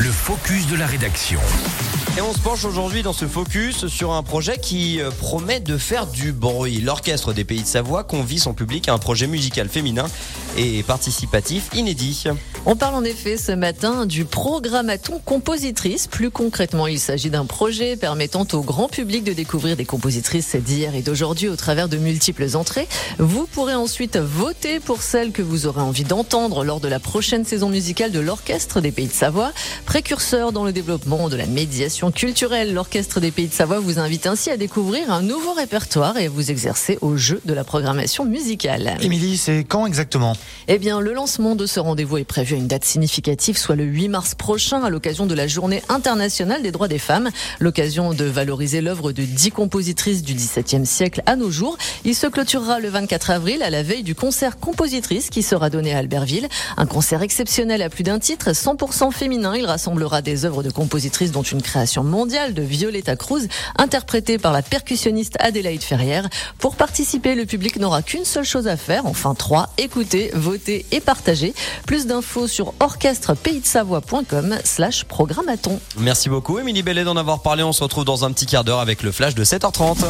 le focus de la rédaction. Et on se penche aujourd'hui dans ce focus sur un projet qui euh, promet de faire du bruit. L'Orchestre des Pays de Savoie convie son public à un projet musical féminin et participatif inédit. On parle en effet ce matin du programmaton compositrice. Plus concrètement, il s'agit d'un projet permettant au grand public de découvrir des compositrices d'hier et d'aujourd'hui au travers de multiples entrées. Vous pourrez ensuite voter pour celles que vous aurez envie d'entendre lors de la prochaine saison musicale de l'Orchestre des Pays de Savoie. Précurseur dans le développement de la médiation culturelle, l'Orchestre des Pays de Savoie vous invite ainsi à découvrir un nouveau répertoire et à vous exercer au jeu de la programmation musicale. Émilie, c'est quand exactement? Eh bien, le lancement de ce rendez-vous est prévu à une date significative, soit le 8 mars prochain, à l'occasion de la Journée internationale des droits des femmes. L'occasion de valoriser l'œuvre de dix compositrices du XVIIe siècle à nos jours. Il se clôturera le 24 avril à la veille du concert compositrice qui sera donné à Albertville. Un concert exceptionnel à plus d'un titre, 100% féminin. Il rassemblera des œuvres de compositrices dont une création mondiale de Violetta Cruz, interprétée par la percussionniste Adélaïde Ferrière. Pour participer, le public n'aura qu'une seule chose à faire, enfin trois, écouter, voter et partager. Plus d'infos sur orchestrepaysdesavoie.com slash programmaton. Merci beaucoup Émilie Bellet d'en avoir parlé. On se retrouve dans un petit quart d'heure avec le flash de 7h30.